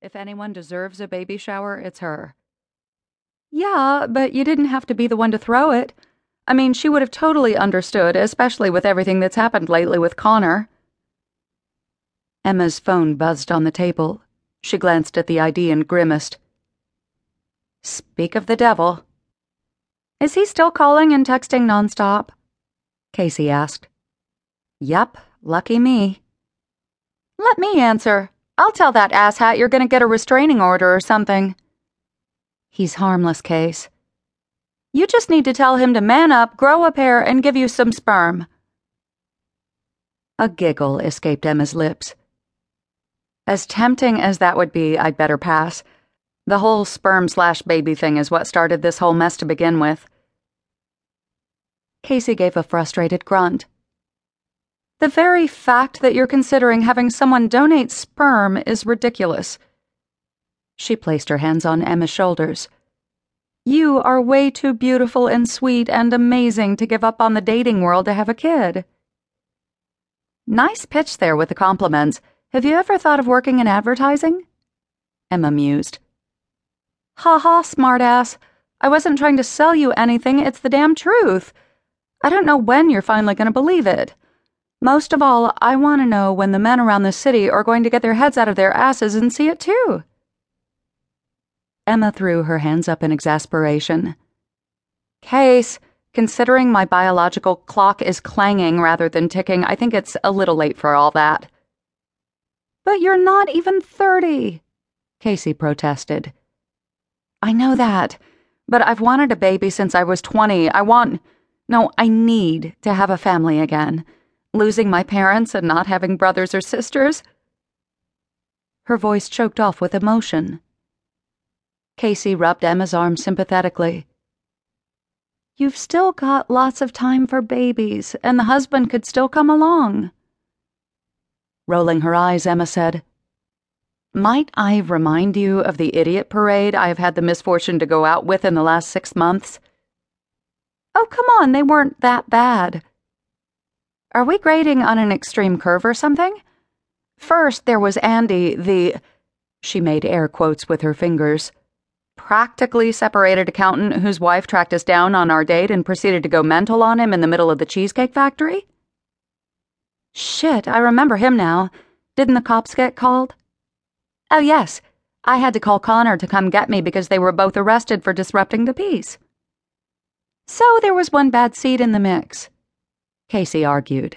If anyone deserves a baby shower, it's her. Yeah, but you didn't have to be the one to throw it. I mean, she would have totally understood, especially with everything that's happened lately with Connor. Emma's phone buzzed on the table. She glanced at the ID and grimaced. Speak of the devil. Is he still calling and texting nonstop? Casey asked. Yup, lucky me. Let me answer. I'll tell that asshat you're gonna get a restraining order or something. He's harmless, Case. You just need to tell him to man up, grow a pair, and give you some sperm. A giggle escaped Emma's lips. As tempting as that would be, I'd better pass. The whole sperm slash baby thing is what started this whole mess to begin with. Casey gave a frustrated grunt. The very fact that you're considering having someone donate sperm is ridiculous. She placed her hands on Emma's shoulders. You are way too beautiful and sweet and amazing to give up on the dating world to have a kid. Nice pitch there with the compliments. Have you ever thought of working in advertising? Emma mused. Ha ha, smartass. I wasn't trying to sell you anything, it's the damn truth. I don't know when you're finally going to believe it. Most of all, I want to know when the men around the city are going to get their heads out of their asses and see it too. Emma threw her hands up in exasperation. Case, considering my biological clock is clanging rather than ticking, I think it's a little late for all that. But you're not even 30, Casey protested. I know that, but I've wanted a baby since I was 20. I want. No, I need to have a family again losing my parents and not having brothers or sisters. Her voice choked off with emotion. Casey rubbed Emma's arm sympathetically. You've still got lots of time for babies, and the husband could still come along. Rolling her eyes, Emma said, Might I remind you of the idiot parade I have had the misfortune to go out with in the last six months? Oh, come on, they weren't that bad. Are we grading on an extreme curve or something? First, there was Andy, the. She made air quotes with her fingers. Practically separated accountant whose wife tracked us down on our date and proceeded to go mental on him in the middle of the cheesecake factory? Shit, I remember him now. Didn't the cops get called? Oh, yes. I had to call Connor to come get me because they were both arrested for disrupting the peace. So there was one bad seed in the mix. Casey argued.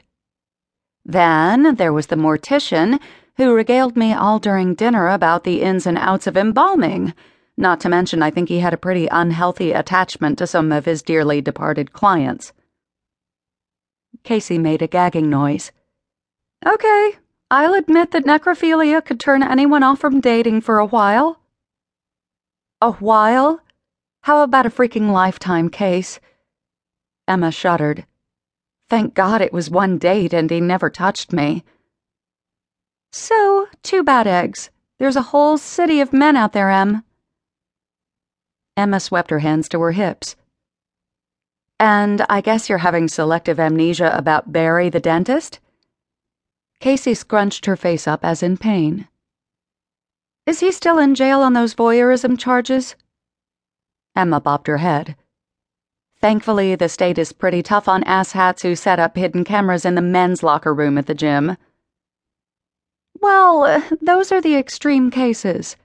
Then there was the mortician, who regaled me all during dinner about the ins and outs of embalming. Not to mention, I think he had a pretty unhealthy attachment to some of his dearly departed clients. Casey made a gagging noise. Okay, I'll admit that necrophilia could turn anyone off from dating for a while. A while? How about a freaking lifetime case? Emma shuddered. Thank God it was one date and he never touched me. So, two bad eggs. There's a whole city of men out there, Em. Emma swept her hands to her hips. And I guess you're having selective amnesia about Barry the dentist? Casey scrunched her face up as in pain. Is he still in jail on those voyeurism charges? Emma bobbed her head. Thankfully, the state is pretty tough on asshats who set up hidden cameras in the men's locker room at the gym. Well, those are the extreme cases.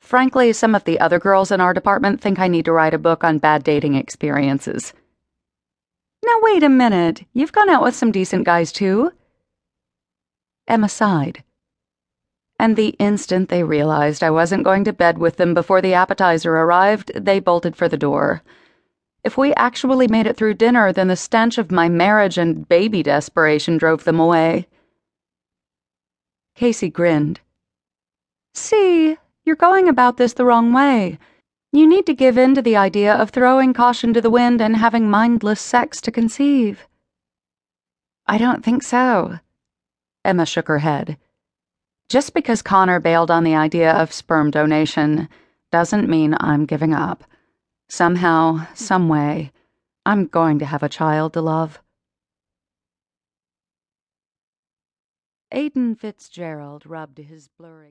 Frankly, some of the other girls in our department think I need to write a book on bad dating experiences. Now, wait a minute. You've gone out with some decent guys, too. Emma sighed. And the instant they realized I wasn't going to bed with them before the appetizer arrived, they bolted for the door. If we actually made it through dinner, then the stench of my marriage and baby desperation drove them away. Casey grinned. See, you're going about this the wrong way. You need to give in to the idea of throwing caution to the wind and having mindless sex to conceive. I don't think so. Emma shook her head. Just because Connor bailed on the idea of sperm donation doesn't mean I'm giving up. Somehow, someway, I'm going to have a child to love. Aidan Fitzgerald rubbed his blurry